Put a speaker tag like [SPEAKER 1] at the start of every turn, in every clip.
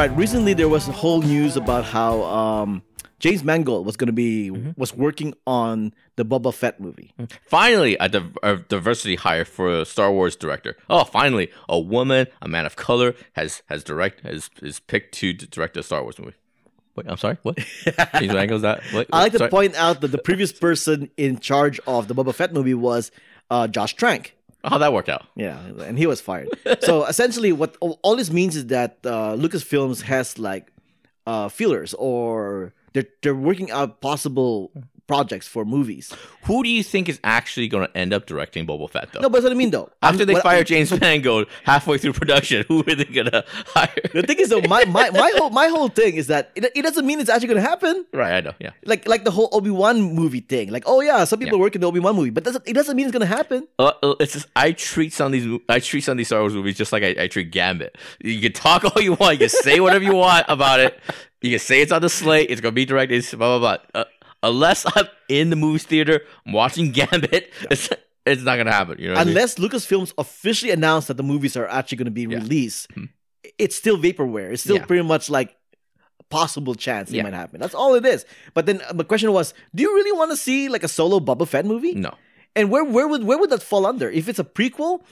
[SPEAKER 1] All right. Recently, there was a whole news about how um, James Mangold was going to be was working on the Boba Fett movie.
[SPEAKER 2] Finally, a, div- a diversity hire for a Star Wars director. Oh, finally, a woman, a man of color, has has direct has is picked to direct a Star Wars movie. Wait, I'm sorry. What? James Mangold's that? What?
[SPEAKER 1] I like to point out that the previous person in charge of the Boba Fett movie was uh, Josh Trank.
[SPEAKER 2] How'd that work out?
[SPEAKER 1] Yeah, and he was fired. so essentially, what all this means is that uh, Lucasfilms has like uh, feelers, or they're they're working out possible projects for movies.
[SPEAKER 2] Who do you think is actually going to end up directing Boba Fett though?
[SPEAKER 1] No, but that's what I mean, though.
[SPEAKER 2] After
[SPEAKER 1] I'm-
[SPEAKER 2] they fire James Mangold halfway through production, who are they going to hire?
[SPEAKER 1] The thing is, though, my, my, my whole my whole thing is that it, it doesn't mean it's actually going to happen.
[SPEAKER 2] right, I know. Yeah.
[SPEAKER 1] Like like the whole Obi Wan movie thing. Like, oh yeah, some people
[SPEAKER 2] Yeah.
[SPEAKER 1] work in the Obi Wan movie, but doesn't, it doesn't mean it's going to happen.
[SPEAKER 2] Uh, uh, it's just I treat some of these I treat some of these Star Wars movies just like I, I treat Gambit. You can talk all you want, you can say whatever you want about it. You can say it's on the slate, it's gonna be directed, blah blah blah. Uh, unless I'm in the movie theater I'm watching Gambit, it's it's not gonna happen. You know, what I mean?
[SPEAKER 1] Unless Lucasfilms officially announced that the movies are actually going to be released, it's still vaporware. It's still.
[SPEAKER 2] Yeah.
[SPEAKER 1] pretty much like a possible chance it
[SPEAKER 2] Yeah.
[SPEAKER 1] might happen. That's all it is. But then uh, the question was, do you really want to see like a solo Boba Fett movie?
[SPEAKER 2] no.
[SPEAKER 1] And where where would where would that fall under? If it's a prequel,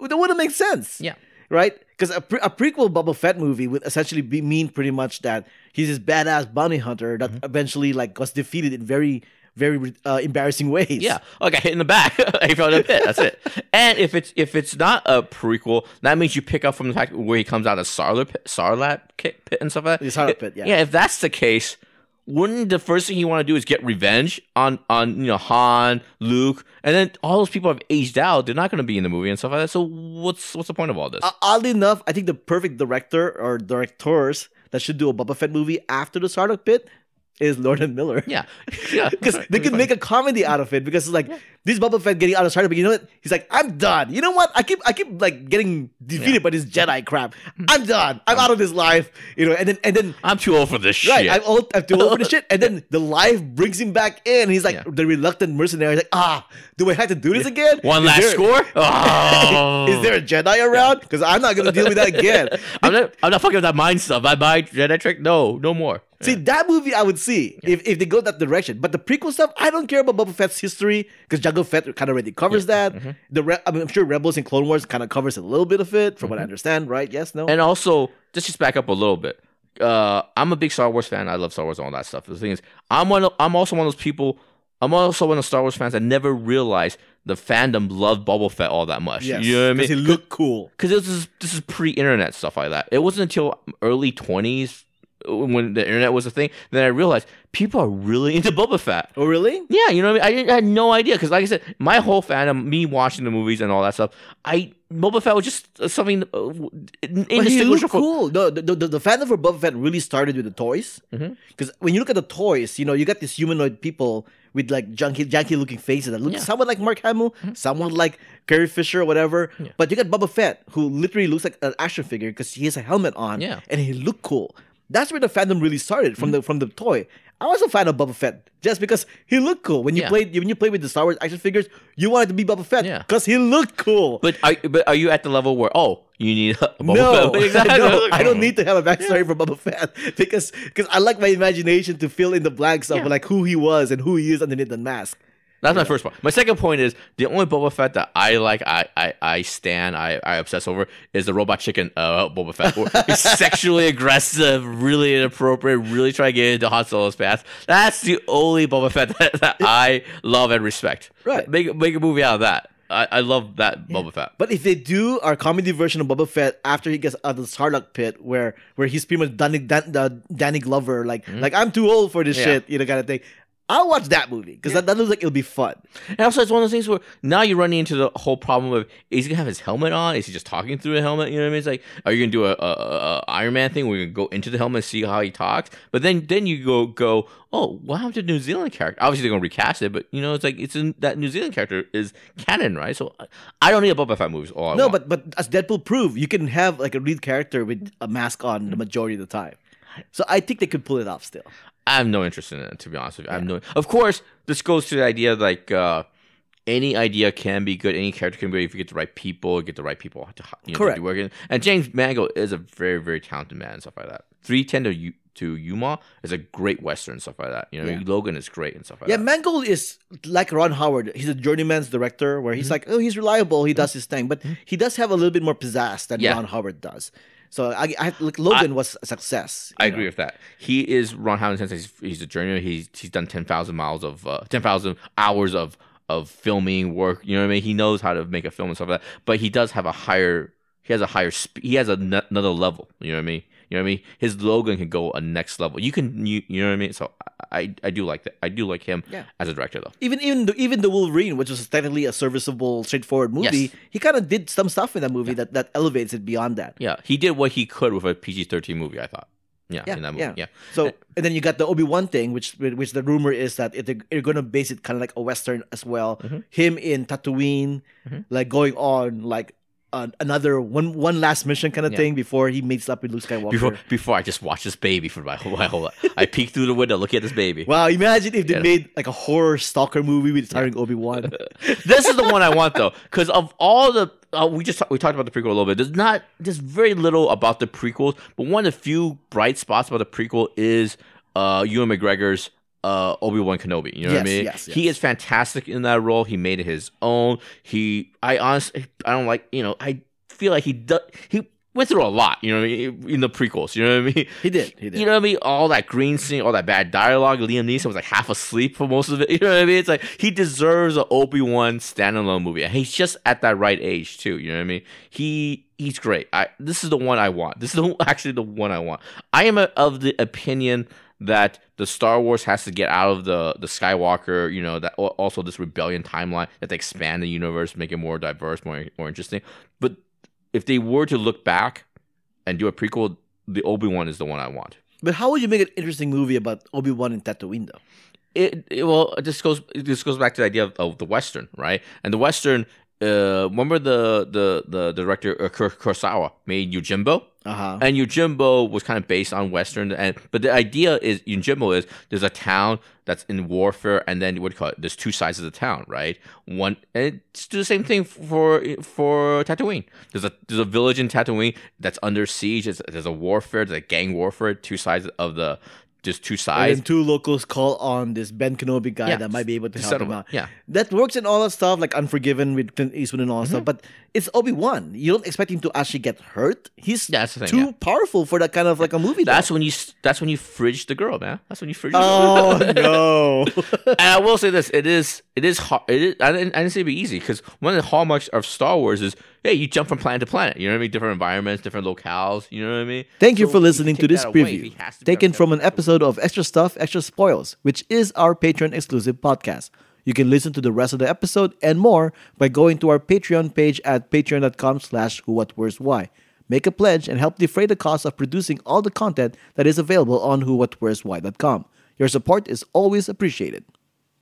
[SPEAKER 1] that wouldn't make sense.
[SPEAKER 2] Yeah.
[SPEAKER 1] Right? Because a, pre- a prequel Boba Fett movie would essentially be mean pretty much that he's this badass bounty hunter that
[SPEAKER 2] Mm-hmm.
[SPEAKER 1] eventually like was defeated in very very uh, embarrassing ways.
[SPEAKER 2] Yeah. Oh, I hit in the back. I fell in a pit. That's it. And if it's if it's not a prequel, that means you pick up from the fact where he comes out of Sarlacc pit, Sarlacc pit, pit and stuff like that.
[SPEAKER 1] The pit, yeah.
[SPEAKER 2] Yeah. If that's the case, wouldn't the first thing you want to do is get revenge on on you know Han, Luke, and then all those people have aged out. They're not going to be in the movie and stuff like that. So what's what's the point of all this?
[SPEAKER 1] Uh, oddly enough, I think the perfect director or directors that should do a Boba Fett movie after the Sarlacc pit is Lord and Miller.
[SPEAKER 2] yeah. Yeah.
[SPEAKER 1] Because they can make a comedy out of it because it's like this Boba Fett getting out of Sarlacc, but you know what? He's like, I'm done. You know what? I keep I keep like getting defeated
[SPEAKER 2] Yeah.
[SPEAKER 1] by this Jedi crap. I'm done. I'm out of this life. You know, and then and then
[SPEAKER 2] I'm too old for this shit.
[SPEAKER 1] Right,
[SPEAKER 2] shit.
[SPEAKER 1] I'm old. I'm too old for this shit. And then the life brings him back in. He's like
[SPEAKER 2] Yeah.
[SPEAKER 1] the reluctant mercenary. He's like, ah, do I have to do this again?
[SPEAKER 2] One
[SPEAKER 1] Is
[SPEAKER 2] last
[SPEAKER 1] there-
[SPEAKER 2] score. Oh.
[SPEAKER 1] Is there a Jedi around? Because I'm not gonna deal with that again.
[SPEAKER 2] I'm not. I'm not fucking with that mind stuff. I buy Jedi trick. No, no more.
[SPEAKER 1] See that movie, I would see if, if they go that direction. But the prequel stuff, I don't care about Boba Fett's history because Jango Fett kind of already covers that.
[SPEAKER 2] Mm-hmm.
[SPEAKER 1] The Re- I mean, I'm sure Rebels and Clone Wars kind of covers a little bit of it, from what I understand. Right? Yes? No?
[SPEAKER 2] Mm-hmm. And also, just just back up a little bit. Uh, I'm a big Star Wars fan. I love Star Wars and all that stuff. The thing is, I'm one. Of, I'm also one of those people. I'm also one of the Star Wars fans that never realized the fandom loved Boba Fett all that much.
[SPEAKER 1] yes.
[SPEAKER 2] You know what I mean?
[SPEAKER 1] Does he look cool?
[SPEAKER 2] because this is this is pre-internet stuff like that. It wasn't until early twenties when the internet was a thing then I realized people are really into Boba Fett.
[SPEAKER 1] Oh, really?
[SPEAKER 2] Yeah, you know what I mean. I, I had no idea because, like I said, my whole fandom, me watching the movies and all that stuff, I Boba Fett was just uh, something uh, w-
[SPEAKER 1] But he
[SPEAKER 2] indistinguishable.
[SPEAKER 1] cool. No, the, the, the fandom for Boba Fett really started with the toys.
[SPEAKER 2] Mm-hmm.
[SPEAKER 1] Because when you look at the toys, you know, you got these humanoid people with like junky, janky looking faces that look
[SPEAKER 2] Yeah. Mm-hmm.
[SPEAKER 1] somewhat like Mark Hamill, somewhat like Carrie Fisher or whatever. But you got Boba Fett, who literally looks like an action figure because he has a helmet on
[SPEAKER 2] Yeah.
[SPEAKER 1] and he looked cool. That's where the fandom really started from mm-hmm. the from the toy. I was a fan of Boba Fett just because he looked cool. When you
[SPEAKER 2] Yeah.
[SPEAKER 1] played when you played with the Star Wars action figures, you wanted to be Boba Fett
[SPEAKER 2] Yeah.
[SPEAKER 1] because he looked cool.
[SPEAKER 2] But are, but are you at the level where oh you need a Boba
[SPEAKER 1] no,
[SPEAKER 2] Fett? Exactly.
[SPEAKER 1] no, I don't need to have a backstory for Boba Fett because because I like my imagination to fill in the blanks of
[SPEAKER 2] Yeah.
[SPEAKER 1] like who he was and who he is underneath the mask.
[SPEAKER 2] That's my first point. My second point is the only Boba Fett that I like, I I, I stand, I, I obsess over is the robot chicken uh, Boba Fett. He's sexually aggressive, really inappropriate, really trying to get into Han Solo's path. That's the only Boba Fett that, that I love and respect.
[SPEAKER 1] Right.
[SPEAKER 2] Make make a movie out of that. I, I love that Boba Fett.
[SPEAKER 1] But if they do our comedy version of Boba Fett after he gets out of the Sarlacc pit, where where he's pretty much Danny, Dan, uh, Danny Glover, like like I'm too old for this
[SPEAKER 2] Mm-hmm. Yeah.
[SPEAKER 1] shit, you know, kind of thing. I'll watch that movie because that, that looks like it'll be fun.
[SPEAKER 2] And also, it's one of those things where now you're running into the whole problem of is he gonna have his helmet on? Is he just talking through a helmet? You know what I mean? It's like, are you gonna do a, a, a Iron Man thing where you go into the helmet and see how he talks? But then then you go go, oh, what happened to the New Zealand character? Obviously they're gonna recast it, but you know it's like it's in that New Zealand character is canon, right? So I don't need a Boba Fett movie.
[SPEAKER 1] No,
[SPEAKER 2] want.
[SPEAKER 1] but but as Deadpool proved, you can have like a lead character with a mask on the majority of the time. So I think they could pull it off still.
[SPEAKER 2] I have no interest in it to be honest with you. I have no. Of course, this goes to the idea like uh, any idea can be good. Any character can be good if you get the right people, get the right people to you know,
[SPEAKER 1] Correct.
[SPEAKER 2] To work in. And James Mangold is a very, very talented man and stuff like that. 310 to, U- to Yuma is a great Western and stuff like that. You know,
[SPEAKER 1] Yeah.
[SPEAKER 2] Logan is great and stuff like
[SPEAKER 1] Yeah,
[SPEAKER 2] that.
[SPEAKER 1] Yeah, Mangold is like Ron Howard. He's a journeyman's director where
[SPEAKER 2] Mm-hmm.
[SPEAKER 1] he's like, oh, he's reliable. He does his thing, but he does have a little bit more pizzazz than
[SPEAKER 2] Yeah.
[SPEAKER 1] Ron Howard does. So I, I like Logan was a success.
[SPEAKER 2] I
[SPEAKER 1] you
[SPEAKER 2] agree with that. He is Ron Howard since he's, he's a journeyman. He's he's done ten thousand miles of uh, ten thousand hours of of filming work. You know what I mean? He knows how to make a film and stuff like that. But he does have a higher. He has a higher. Sp- he has a n- another level. You know what I mean? You know what I mean? His Logan can go a next level. You can you, you know what I mean? So I I do like that. I do like him
[SPEAKER 1] Yeah.
[SPEAKER 2] as a director though.
[SPEAKER 1] Even even the, even the Wolverine, which was technically a serviceable, straightforward movie,
[SPEAKER 2] Yes.
[SPEAKER 1] he kind of did some stuff in that movie that, that elevates it beyond that.
[SPEAKER 2] Yeah, he did what he could with a PG thirteen movie. I thought. Yeah,
[SPEAKER 1] Yeah,
[SPEAKER 2] in that movie.
[SPEAKER 1] yeah.
[SPEAKER 2] yeah.
[SPEAKER 1] So and then you got the Obi Wan thing, which which the rumor is that it, they're going to base it kind of like a western as well.
[SPEAKER 2] Mhm.
[SPEAKER 1] Him in Tatooine,
[SPEAKER 2] Mhm.
[SPEAKER 1] like going on like uh, another one one last mission kind of
[SPEAKER 2] Yeah.
[SPEAKER 1] thing before he meets up with Luke Skywalker.
[SPEAKER 2] Before before I just watch this baby for my whole my whole life. I peek through the window, look at this baby.
[SPEAKER 1] Wow, imagine if they
[SPEAKER 2] Yeah.
[SPEAKER 1] made like a horror stalker movie with starring Obi Wan.
[SPEAKER 2] this is the one I want though, because of all the uh, we just we talked about the prequel a little bit. There's not there's very little about the prequels, but one of the few bright spots about the prequel is uh Ewan McGregor's uh Obi Wan Kenobi. You know what I mean?
[SPEAKER 1] yes,
[SPEAKER 2] He is fantastic in that role. He made it his own. He I honestly I don't like you know I feel like he does he went through a lot. You know what I mean in the prequels. You know what I mean?
[SPEAKER 1] He did. He did.
[SPEAKER 2] You know what I mean? All that green screen, all that bad dialogue. Liam Neeson was like half asleep for most of it. You know what I mean? It's like he deserves an Obi Wan standalone movie, and he's just at that right age too. You know what I mean? He he's great. I this is the one I want. This is the, actually the one I want. I am a, of the opinion that the Star Wars has to get out of the the Skywalker. You know that also this rebellion timeline that they expand the universe, make it more diverse, more more interesting. But if they were to look back and do a prequel, the Obi Wan is the one I want.
[SPEAKER 1] But how would you make an interesting movie about Obi Wan in Tatooine though?
[SPEAKER 2] It, it well, this goes this goes back to the idea of, of the western, right? And the western, uh, remember the the the director uh, Kurosawa made Yojimbo,
[SPEAKER 1] Uh huh.
[SPEAKER 2] and Yojimbo was kind of based on western, and but the idea is Yojimbo is there's a town that's in warfare, and then what do you call it? There's two sides of the town, right? One, and it's the same thing for for Tatooine. There's a there's a village in Tatooine that's under siege. There's, there's a warfare, there's a gang warfare. Two sides of the there's two
[SPEAKER 1] And
[SPEAKER 2] sides.
[SPEAKER 1] then two locals call on this Ben Kenobi guy
[SPEAKER 2] Yeah,
[SPEAKER 1] that might be able to
[SPEAKER 2] to
[SPEAKER 1] help him out.
[SPEAKER 2] Yeah.
[SPEAKER 1] That works in all that stuff, like Unforgiven with Clint Eastwood and all that mm-hmm. stuff. But it's Obi Wan. You don't expect him to actually get hurt. He's
[SPEAKER 2] Yeah, that's thing,
[SPEAKER 1] too
[SPEAKER 2] yeah.
[SPEAKER 1] powerful for that kind of like a movie.
[SPEAKER 2] That's
[SPEAKER 1] though.
[SPEAKER 2] when you s- that's when you fridge the girl, man. That's when you fridge.
[SPEAKER 1] Oh
[SPEAKER 2] the girl.
[SPEAKER 1] no!
[SPEAKER 2] and I will say this: it is it is hard. It is, I didn't I didn't say it'd be easy because one of the hallmarks of Star Wars is hey, you jump from planet to planet. You know what I mean? Different environments, different locales. You know what I mean?
[SPEAKER 1] Thank you for listening to this preview,
[SPEAKER 2] to
[SPEAKER 1] taken from an episode of Extra Stuff, Extra Spoils, which is our Patreon exclusive podcast. You can listen to the rest of the episode and more by going to our Patreon page at patreon.com slash who what where's why. Make a pledge and help defray the cost of producing all the content that is available on who what where's why.com. Your support is always appreciated.